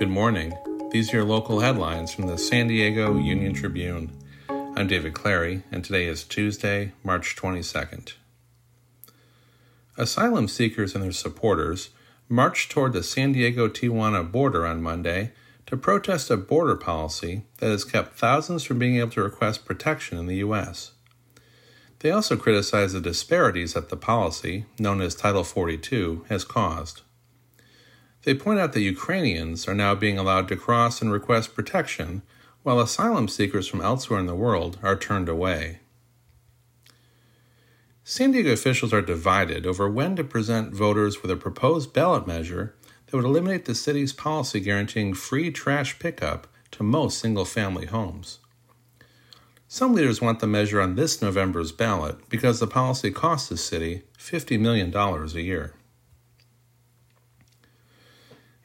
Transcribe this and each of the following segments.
Good morning. These are your local headlines from the San Diego Union Tribune. I'm David Clary, and today is Tuesday, March 22nd. Asylum seekers and their supporters marched toward the San Diego Tijuana border on Monday to protest a border policy that has kept thousands from being able to request protection in the U.S. They also criticized the disparities that the policy, known as Title 42, has caused. They point out that Ukrainians are now being allowed to cross and request protection, while asylum seekers from elsewhere in the world are turned away. San Diego officials are divided over when to present voters with a proposed ballot measure that would eliminate the city's policy guaranteeing free trash pickup to most single family homes. Some leaders want the measure on this November's ballot because the policy costs the city $50 million a year.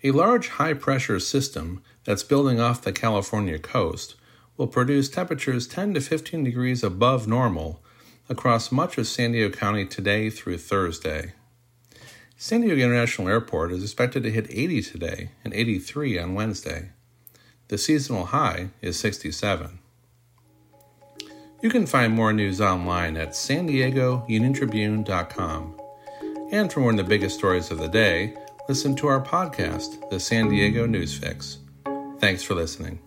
A large high pressure system that's building off the California coast will produce temperatures 10 to 15 degrees above normal across much of San Diego County today through Thursday. San Diego International Airport is expected to hit 80 today and 83 on Wednesday. The seasonal high is 67. You can find more news online at san diego uniontribune.com. And for one of the biggest stories of the day, listen to our podcast, The San Diego News Fix. Thanks for listening.